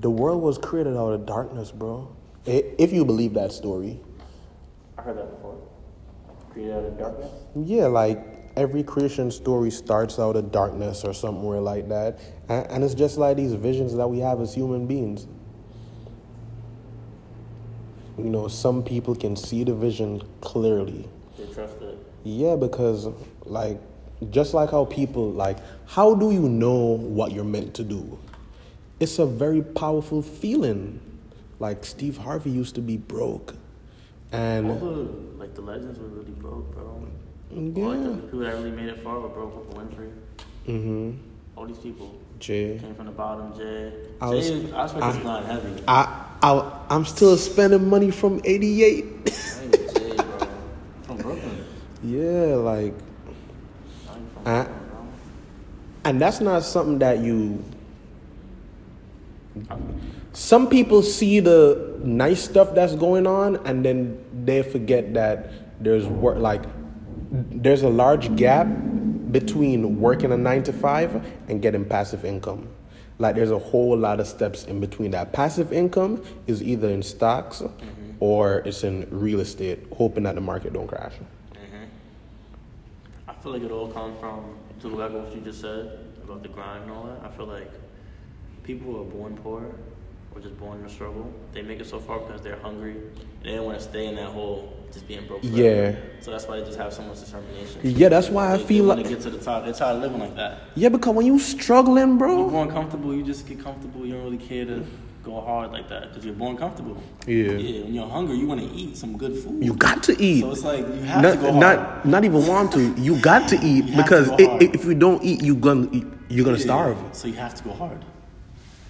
The world was created out of darkness, bro. If you believe that story. I heard that before. Created out of darkness. Yeah, like every creation story starts out of darkness or somewhere like that. And, and it's just like these visions that we have as human beings. You know, some people can see the vision clearly. They trust it. Yeah, because like just like how people like how do you know what you're meant to do? It's a very powerful feeling. Like Steve Harvey used to be broke. All And the like the legends were really broke, bro. All like the people that really made it far were broke. Oprah Winfrey. Mhm. All these people Jay. came from the bottom. Jay. I was- Jay, I expect I- this line heavy. I, I I'm still spending money from 88. Jay, bro. From Brooklyn. yeah, like I'm from Brooklyn, bro. and that's not something that you some people see the nice stuff that's going on and then they forget that there's work like there's a large gap between working a 9 to 5 and getting passive income. Like there's a whole lot of steps in between that. Passive income is either in stocks mm-hmm. or it's in real estate hoping that the market don't crash. Mm-hmm. I feel like it all comes from to to what you just said about the grind and all that. I feel like people who are born poor or just born in a struggle, they make it so far because they're hungry and they don't want to stay in that hole just being broke. forever. Yeah. So that's why they just have so much determination. yeah that's why i feel they like to get to the top. They're tired of living like that. yeah because when you struggling bro, You're born comfortable. You just get comfortable. You don't really care to go hard like that because you're born comfortable. Yeah. Yeah. When you're hungry, you want to eat some good food. You got to eat. So it's like you have not, to go hard. not, not even want to. You got to eat because to go i- hard. i- if you don't eat, you gonna you're gonna Yeah. starve. So you have to go hard.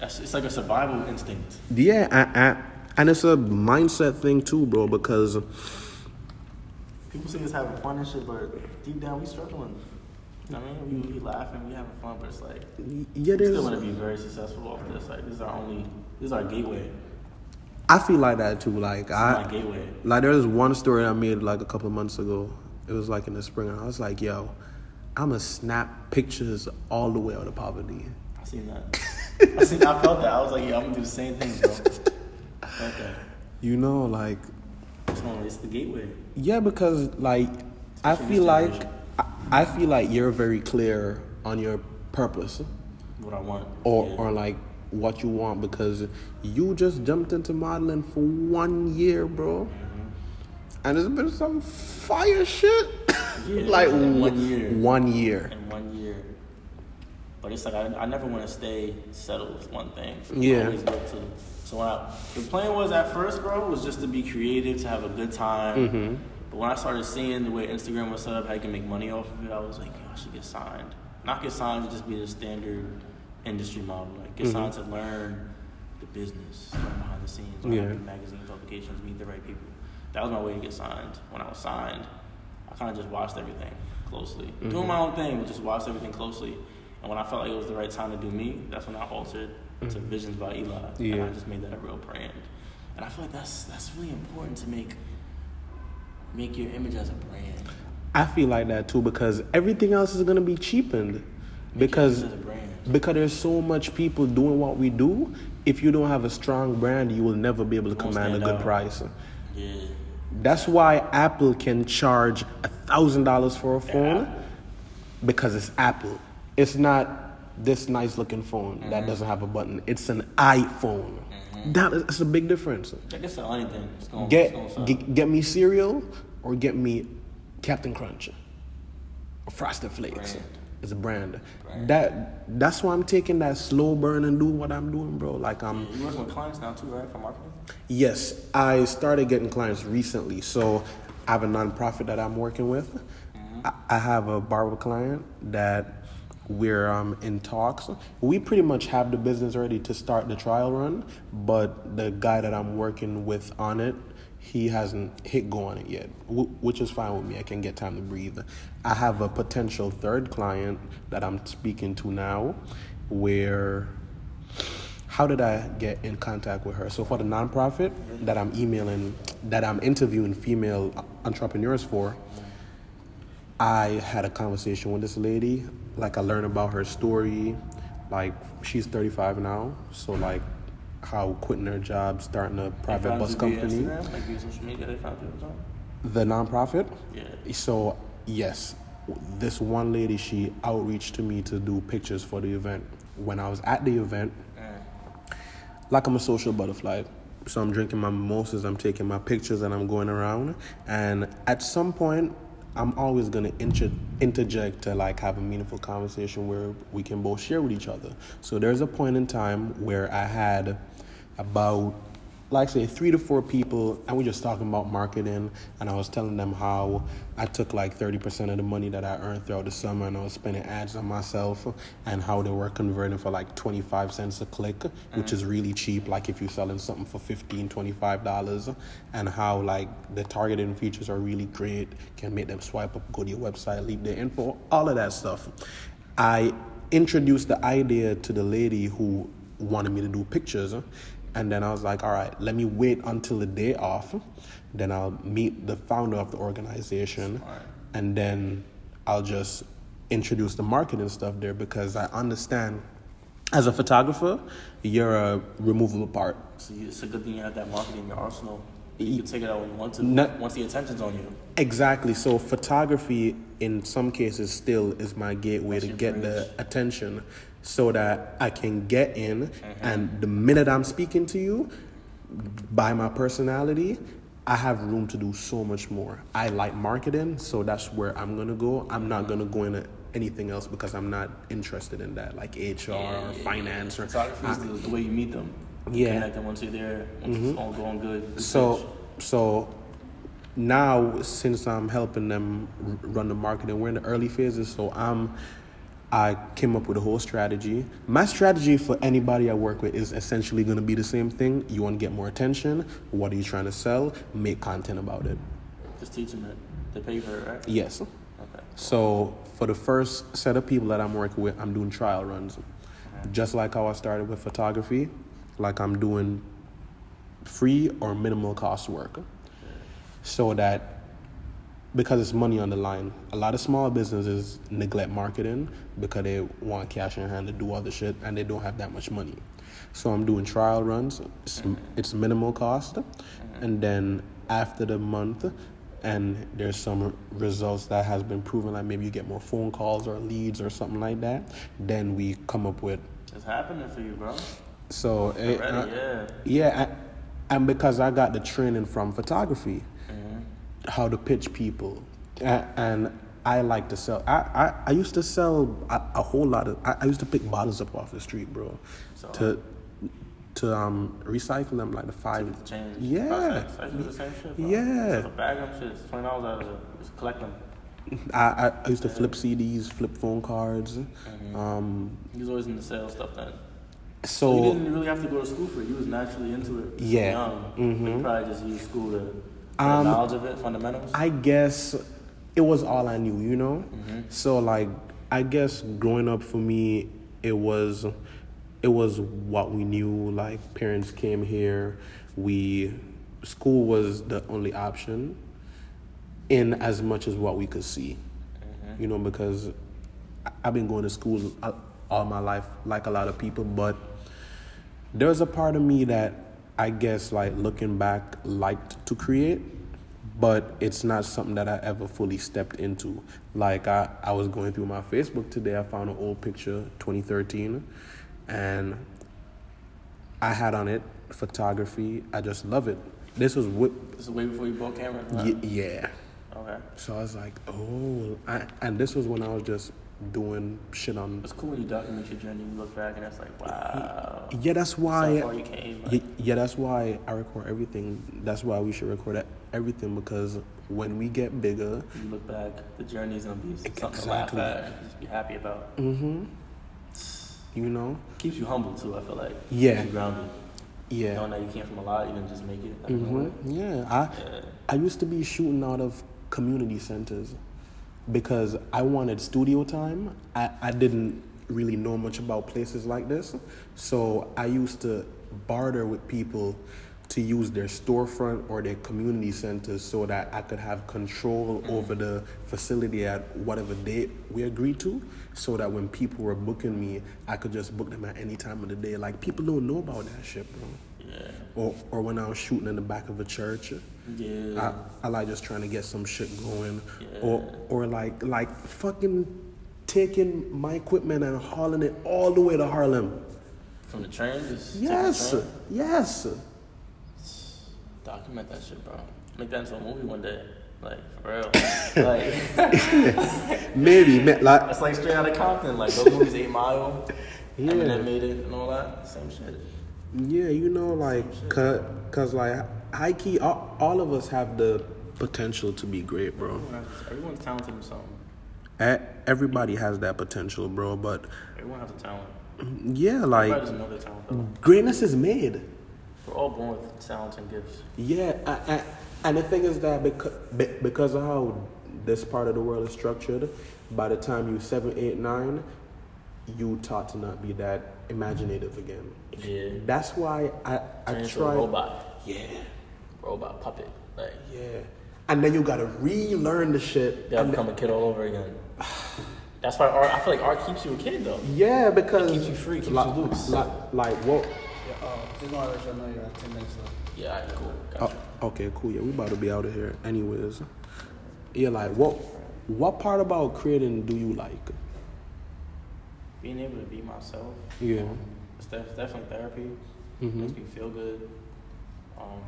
That's, it's like a survival instinct. Yeah, and, and, and it's a mindset thing too, bro. Because People say it's having fun and shit, but deep down we struggling. You know what I mean? We, we laughing, we having fun, but it's like yeah, we still want to be very successful off this. Like this is our only, this is our gateway. I feel like that too. Like This is my I, gateway. like there was one story I made like a couple of months ago. It was like in the spring, and I was like, yo, I'ma snap pictures all the way out of poverty. I seen that. I seen. I felt that. I was like, yeah, I'm gonna do the same thing, bro. I felt that. You know, like It's, the gateway. Yeah, because like I feel like. I, I feel like you're very clear on your purpose What I want. or Yeah. or like what you want because you just jumped into modeling for one year, bro. Mm-hmm. And it's been some fire shit. Yeah, like one year. One year. in one year. But it's like I, I never want to stay settled with one thing. Yeah. Always look to. So when I, the plan was at first, bro, was just to be creative, to have a good time. Mm-hmm. But when I started seeing the way Instagram was set up, how you can make money off of it, I was like, I should get signed. Not get signed to just be the standard industry model. Like get signed to learn the business, learn behind the scenes, learn Yeah. magazine publications, meet the right people. That was my way to get signed. When I was signed, I kind of just watched everything closely, doing my own thing, but just watched everything closely. And when I felt like it was the right time to do me, that's when I altered to mm-hmm. Visions by Eli, and I just made that a real brand. And I feel like that's that's really important to make make your image as a brand. I feel like that too because everything else is gonna be cheapened. Because Make your as a brand. because there's so much people doing what we do. If you don't have a strong brand, you will never be able to command a good out. price. Yeah. That's why Apple can charge a thousand dollars for a phone Apple. because it's Apple. It's not this nice looking phone Mm-hmm. that doesn't have a button. It's an iPhone. Mm-hmm. That is that's a big difference. The only thing it's going Get it's gonna get, get me cereal or get me Captain Crunch or Frosted Flakes. Brand. It's a brand. Brand. That that's why I'm taking that slow burn and doing what I'm doing, bro. Like I'm You working with clients now too, right? For marketing. Yes, I started getting clients recently. So I have a nonprofit that I'm working with. Mm-hmm. I, I have a barber client that we're um, in talks. We pretty much have the business ready to start the trial run, but the guy that I'm working with on it, he hasn't hit go on it yet, which is fine with me. I can get time to breathe. I have a potential third client that I'm speaking to now, where how did I get in contact with her? So for the nonprofit that I'm emailing, that I'm interviewing female entrepreneurs for, I had a conversation with this lady. Like I learned about her story. Like she's 35 now, so like how quitting her job, starting a private bus company, Instagram, like social media, they found you the nonprofit. Yeah. So yes, this one lady she outreached to me to do pictures for the event. When I was at the event, mm. like I'm a social butterfly. So I'm drinking my mimosas, I'm taking my pictures, and I'm going around. And at some point, I'm always gonna inter- interject to like have a meaningful conversation where we can both share with each other. So there's a point in time where I had about like say three to four people and we're just talking about marketing and i was telling them how i took like 30% of the money that i earned throughout the summer and i was spending ads on myself and how they were converting for like 25 cents a click which is really cheap like if you're selling something for 15 25 dollars and how like the targeting features are really great can make them swipe up go to your website leave their info all of that stuff. I introduced the idea to the lady who wanted me to do pictures and then I was like, all right, let me wait until the day off. Then I'll meet the founder of the organization. Smart. And then I'll just introduce the marketing stuff there because I understand as a photographer, you're a removable part. So it's a good thing you have that marketing in your arsenal. You can take it out when you want to. No- once the attention's on you. Exactly. So photography, in some cases, still is my gateway That's to get the attention, so that I can get in, mm-hmm. and the minute I'm speaking to you, by my personality, I have room to do so much more. I like marketing, so that's where I'm gonna go. I'm not gonna go into anything else because I'm not interested in that, like HR or finance or. Photography is the, way you meet them. Yeah. Connect them once you're there. Once it's mm-hmm. all going good. good So, pitch. so now since I'm helping them run the marketing, we're in the early phases. So I'm, I came up with a whole strategy. My strategy for anybody I work with is essentially going to be the same thing. You want to get more attention. What are you trying to sell? Make content about it. just teach them it. They pay for it, right? Yes. Okay. So for the first set of people that I'm working with, I'm doing trial runs. Just like how I started with photography, like I'm doing free or minimal cost work. So that because it's money on the line, a lot of small businesses neglect marketing because they want cash in hand to do other shit and they don't have that much money. So I'm doing trial runs. It's, it's minimal cost, and then after the month, and there's some results that has been proven, like maybe you get more phone calls or leads or something like that. Then we come up with It's happening for you, bro. so eh, uh, yeah. yeah, I, and because I got the training from photography, how to pitch people, and I like to sell. I, I, I used to sell a, a whole lot of. I, I used to pick bottles up off the street, bro, So- to to um recycle them like the five. To change. Yeah. Process. I do the same shit. Bro. Yeah. So the bag them shit. It's twenty dollars out of it. Just collect them. I, I, used to flip CDs, flip phone cards. Um, He was always into sales stuff then. So so you didn't really have to go to school for it. You was naturally into it. Yeah. Young. Mhm. You probably just used school to Um, knowledge of it, fundamentals. I guess it was all I knew, you know. So like, I guess growing up for me, it was, it was what we knew. Like parents came here, we, school was the only option, in as much as what we could see, you know, because I've been going to school all my life, like a lot of people, but there's a part of me that I guess like looking back liked to create, but it's not something that I ever fully stepped into. Like I, I was going through my Facebook today, I found an old picture, 2013, and I had on it photography. I just love it. This was what, this is way before you bought cameras. Huh? y- yeah. Okay. So I was like, oh, I, and this was when I was just doing shit on. It's cool when you document your journey. And you look back and it's like, wow. Yeah, that's So why. far you came. Like, Yeah, yeah, that's why I record everything. That's why we should record everything because when we get bigger, You look back, the journey's gonna be something to laugh Exactly. at just be happy about. mm-hmm, you know, Keeps you humble too. I feel like. Yeah. Keeps you grounded. yeah, Knowing that you came from a lot, you didn't just make it. out of hmm yeah. I Yeah. I used to be shooting out of community centers because I wanted studio time. I, I didn't really know much about places like this, so I used to barter with people to use their storefront or their community centers so that I could have control over the facility at whatever date we agreed to so that when people were booking me, I could just book them at any time of the day. Like people don't know about that shit, bro. Yeah. Or or when I was shooting in the back of a church. Yeah. I, I like just trying to get some shit going. Yeah. Or or like like fucking taking my equipment and hauling it all the way to Harlem. From the train, just Yes. train. Yes. Document that shit, bro. Make that into a movie one day. Like, for real. like, Maybe ma- like that's like straight out of Compton. Like, those movies, Eight Mile, Yeah. Eminem made it and all that. Same shit. Yeah, you know, like, cause, cause like, high key, all, all of us have the potential to be great, bro. Everyone has- Everyone's talented in something. Everybody has that potential, bro. But Everyone has a talent. yeah, Everybody like, doesn't know their talent, though. greatness is made. We're all born with talents and gifts. Yeah, a- a- and the thing is that because, because of how this part of the world is structured, by the time you're seven, eight, nine, you taught to not be that imaginative again. Yeah. That's why I I Turn try. a robot. Yeah. Robot puppet. Like, Yeah, and then you gotta relearn the shit. they will and become a kid all over again. That's why art, I feel like art keeps you a kid, though. Yeah, because It keeps you free, keeps like, you loose. Like, like what? Yeah, uh, just want to let y'all know you're at 10 minutes left. Yeah, all right, cool. Gotcha. Oh, okay, cool. Yeah, we about to be out of here, anyways. Yeah, like what? What part about creating do you like? Being able to be myself. Yeah. Um, it's def- definitely therapy. Mhm. Makes me feel good. Um,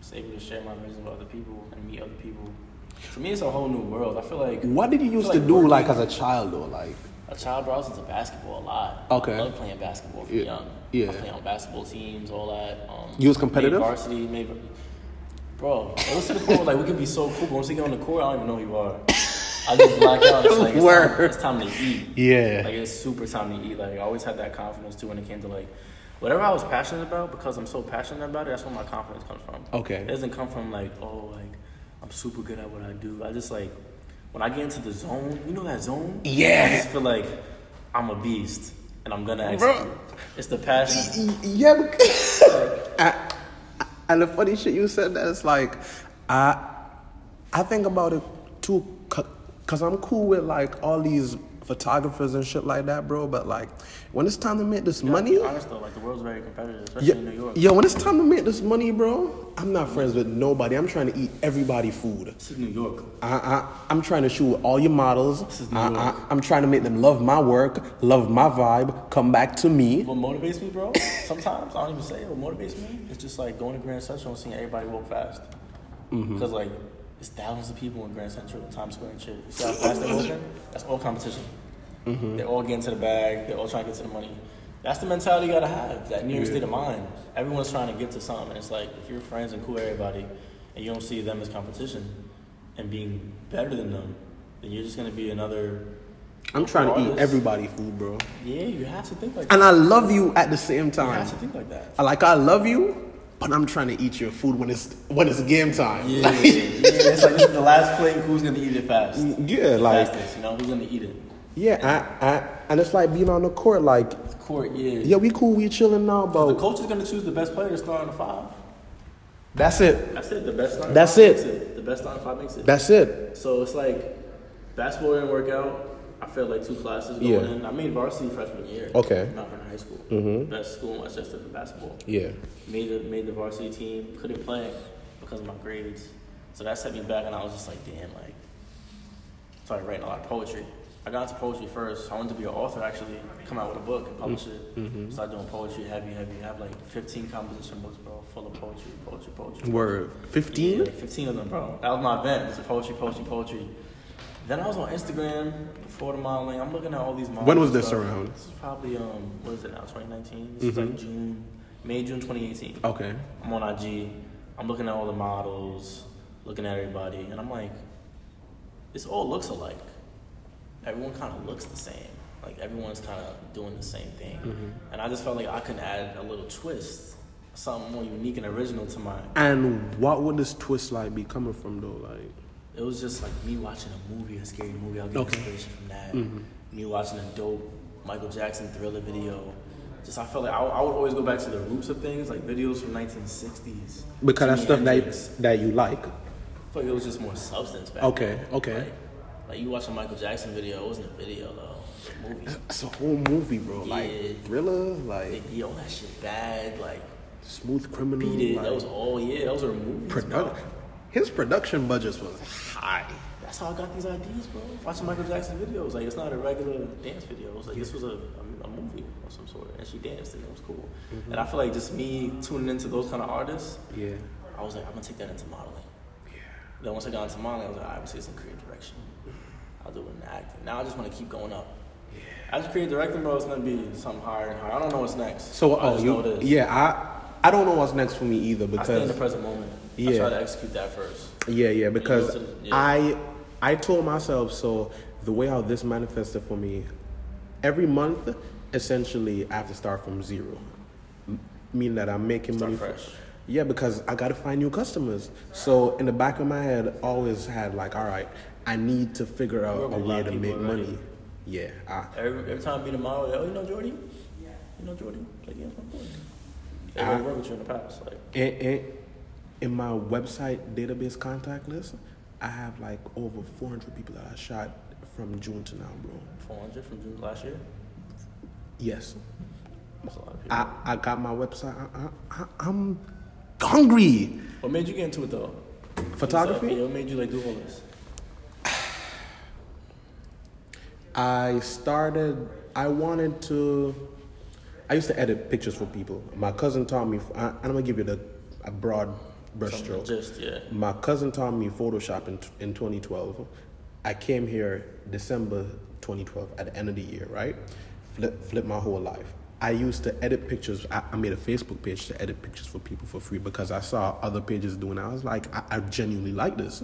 just able to share my vision with other people and meet other people. For me, it's a whole new world. I feel like What did you used to like do working- like as a child though? Like, a child, bro, I was into basketball a lot. Okay. I love playing basketball from Yeah. young. Yeah. I was playing on basketball teams, all that. Um, You was competitive? Made varsity, made, bro, it was to the point like we could be so cool, but once you get on the court, I don't even know who you are. I just black out. It's like it's time, it's time to eat. Yeah. Like it's super time to eat. Like I always had that confidence too when it came to like whatever I was passionate about. Because I'm so passionate about it, that's where my confidence comes from. Okay. It doesn't come from like oh like I'm super good at what I do. I just like when I get into the zone, you know that zone. Yeah. I just feel like I'm a beast and I'm gonna Bro. It's the passion. Yeah, because I, and the funny shit you said that it's like, I, I think about it too, cause I'm cool with like all these photographers and shit like that, bro. But like, when it's time to make this money, Be honest though, like the world's very competitive, especially yeah, in New York. yo, when it's time to make this money, bro, I'm not friends with nobody. I'm trying to eat everybody food. This is New York. I, I, I'm trying to shoot with all your models. This is New I, York. I, I'm trying to make them love my work, love my vibe, come back to me. What motivates me, bro? Sometimes I don't even say it. What motivates me? It's just like going to Grand Central and seeing everybody walk fast. Mm-hmm. Because like it's thousands of people in Grand Central, Times Square and shit. You see how fast they're walking? That's all competition. Mm-hmm. They're all getting to the bag. They're all trying to get to the money. That's the mentality you gotta have. That New York Yeah. state of mind. Everyone's trying to get to something. And it's like if you're friends and cool with everybody, and you don't see them as competition and being better than them, then you're just gonna be another. I'm trying to eat artist. everybody food, bro. Yeah, you have to think like that. And I love you at the same time. You have to think like that. I like I love you, but I'm trying to eat your food when it's when it's game time. Yeah, Like, yeah, it's like this is the last plate. Who's gonna eat it fast? yeah, like Fastest, you know, who's gonna eat it? Yeah, I, I, and it's like being on the court. Like Court, yeah. yeah, we cool, we chilling now, but The coach is gonna choose the best player to start on the five. that's it. That's it. The best starting That's it. it. The best starting five makes it. That's it. So it's like basketball didn't work out. I failed like two classes going Yeah. in. I made varsity freshman year. Okay. Mount Vernon High School. Mhm. Best school in Westchester for basketball. Yeah, Made the made the varsity team. Couldn't play because of my grades. So that set me back, and I was just like, damn, like started writing a lot of poetry. I got into poetry first. I wanted to be an author, actually, come out with a book and publish it. Started doing poetry, heavy, heavy. I have like 15 composition books, bro, full of poetry, poetry, poetry. word Yeah, fifteen. like 15 of them, bro. That was my event. It's poetry, poetry, poetry. Then I was on Instagram before the modeling. I'm looking at all these models. When was this stuff. around? This is probably um, what is it now? 2019. This is Mhm. like June, May, June 2018. Okay, I'm on IG. I'm looking at all the models, looking at everybody, and I'm like, this all looks alike. Everyone kind of looks the same. Like everyone's kind of doing the same thing. Mm-hmm. And I just felt like I could add a little twist, something more unique and original to my. and what would this twist like be coming from though? Like It was just like me watching a movie, a scary movie. I'll get Okay. inspiration from that. Mhm. Me watching a dope Michael Jackson Thriller video. just I felt like I, I would always go back to the roots of things, like videos from 1960s. Because that's stuff Hendrix. that that you like. I feel like it was just more substance back Okay, then. okay. Like, like you watch a Michael Jackson video, it wasn't a video though. It was a movie. It's a whole movie, bro. Yeah. Like thriller, like Like, yo, that shit bad. Like, smooth criminal. beat it. like, That was all. Yeah, those were movies. bro. produ- His production budgets was high. That's how I got these ideas, bro. Watching Michael Jackson videos, like it's not a regular dance video. It was like this was a, a, a movie of some sort, and she danced, and it was cool. Mm-hmm. And I feel like just me tuning into those kind of artists, Yeah. I was like, I'm gonna take that into modeling. Then once I got into modeling, I was like, I'm gonna take some creative direction. I'll do it in acting. Now I just want to keep going up. As a creative director, bro, it's gonna be something higher and higher. I don't know what's next. So, I oh, you, yeah, I, I don't know what's next for me either because I stay in the present moment. I Yeah. try to execute that first. yeah, yeah, because to the- yeah. I, I told myself so. The way how this manifested for me, every month, essentially, I have to start from zero, meaning that I'm making Start money. for- fresh. Yeah, because I got to find new customers. So in the back of my head, always had like, all right, I need to figure out a way to make already. money. Yeah, I, Every, every time I meet a model, like, oh, you know Jordy? You know Jordy? Like, yeah, my boy. They I- worked with you in the past. Like, in, in, in my website database contact list, I have like over 400 people that I shot from June to now, bro. 400 from June last year. Yes, That's a lot of. I, I got my website. I, I, I, I'm hungry. what made you get into it though? Photography? Yeah, what made you like do all this? I started. I wanted to. I used to edit pictures for people. My cousin taught me. I, I'm gonna give you the a broad brushstroke. Just yeah. My cousin taught me Photoshop in, in 2012. I came here December 2012 at the end of the year, right? Flip, flip my whole life. I used to edit pictures. I, I made a Facebook page to edit pictures for people for free because I saw other pages doing it. I was like, I, I genuinely like this,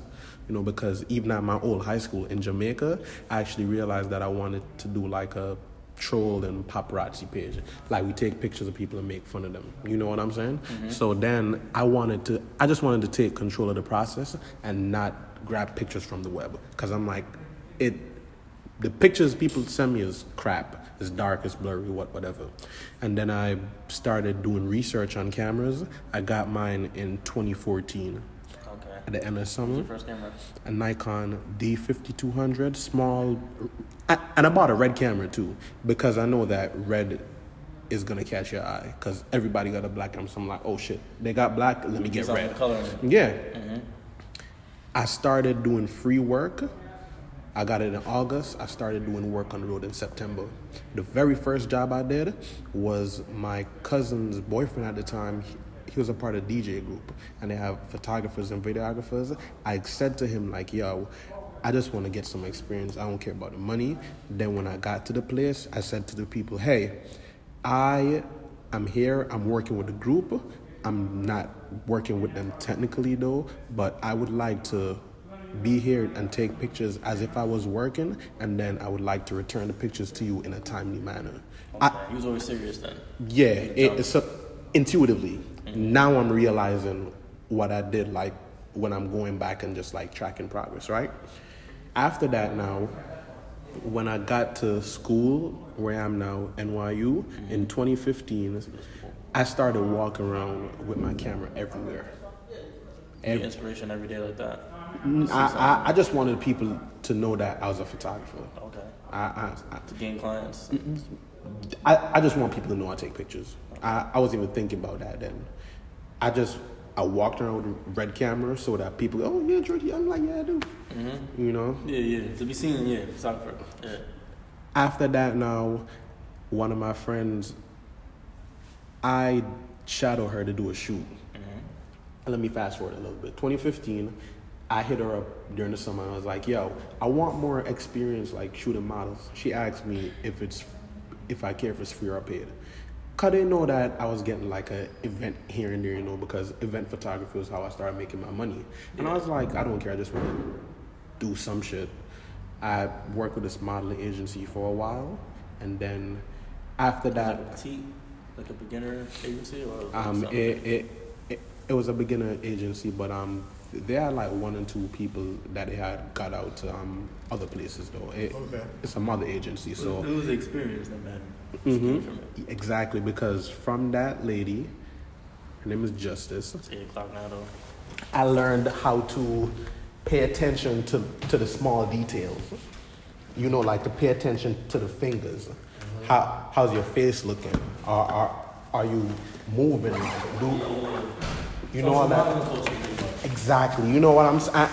you know, because even at my old high school in Jamaica, I actually realized that I wanted to do like a troll and paparazzi page. Like we take pictures of people and make fun of them. You know what I'm saying? Mm-hmm. So then I wanted to, I just wanted to take control of the process and not grab pictures from the web because I'm like, it. The pictures people send me is crap. It's dark, it's blurry, what whatever. And then I started doing research on cameras. I got mine in 2014 Okay. at the end of summer Your first camera. a Nikon D5200, small, I- and I bought a red camera too because I know that red is gonna catch your eye because everybody got a black camera. So I'm like, oh shit, they got black, let me get red. It. Yeah. I started doing free work. I got it in August. I started doing work on the road in September. The very first job I did was my cousin's boyfriend at the time. He, was a part of DJ group, and they have photographers and videographers. I said to him like, "Yo, I just want to get some experience. I don't care about the money." Then when I got to the place, I said to the people, "Hey, I am here. I'm working with the group. I'm not working with them technically though, but I would like to be here and take pictures as if I was working, and then I would like to return the pictures to you in a timely manner. Okay. I, you was always serious then. yeah, it, it's a, intuitively. Mm-hmm. Now I'm realizing what I did, like when I'm going back and just like tracking progress, right? After that, now, when I got to school where I am now, NYU, mm-hmm. in 2015, I started walking around with my camera everywhere. Any inspiration every day like that. Mm, I, I, um, I just wanted people to know that I was a photographer. Okay. I, I, I, To gain clients. I, I just want people to know I take pictures. I, I wasn't even thinking about that then. I just I walked around with a red camera so that people go, oh yeah, Georgie. I'm like, yeah, I do. Mm-hmm. You know. Yeah, yeah. To be seen, yeah, photographer. Yeah. After that, now, one of my friends, I shadow her to do a shoot. And let me fast forward a little bit. 2015, I hit her up during the summer. I was like, "Yo, I want more experience like shooting models." She asked me if it's if I care if it's free or paid. Cause I didn't know that I was getting like an event here and there, you know, because event photography was how I started making my money. And I was like, I don't care. I just want to do some shit. I worked with this modeling agency for a while, and then after that, Like a petite, like a beginner agency or um, it, it, it, it was a beginner agency, but um, they are like one and two people that they had got out to um, other places though. It, Okay. It's a mother agency, so it was the experience that mattered. Mm-hmm. came from it. Exactly, because from that lady, her name is Justice. It's eight o'clock now though. I learned how to pay attention to, to the small details. You know, like to pay attention to the fingers. How, how's your face looking? Are, are, are you moving? Do, you know all that? Exactly. You know what I'm saying?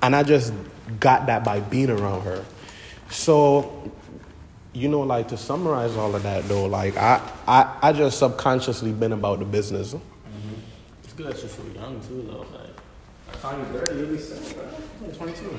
And I just got that by being around her. So, you know, like to summarize all of that though, like I, I, I just subconsciously been about the business. It's good that you're so young too though. Like, I the time you're 30, you'll be set, bro. You're 22.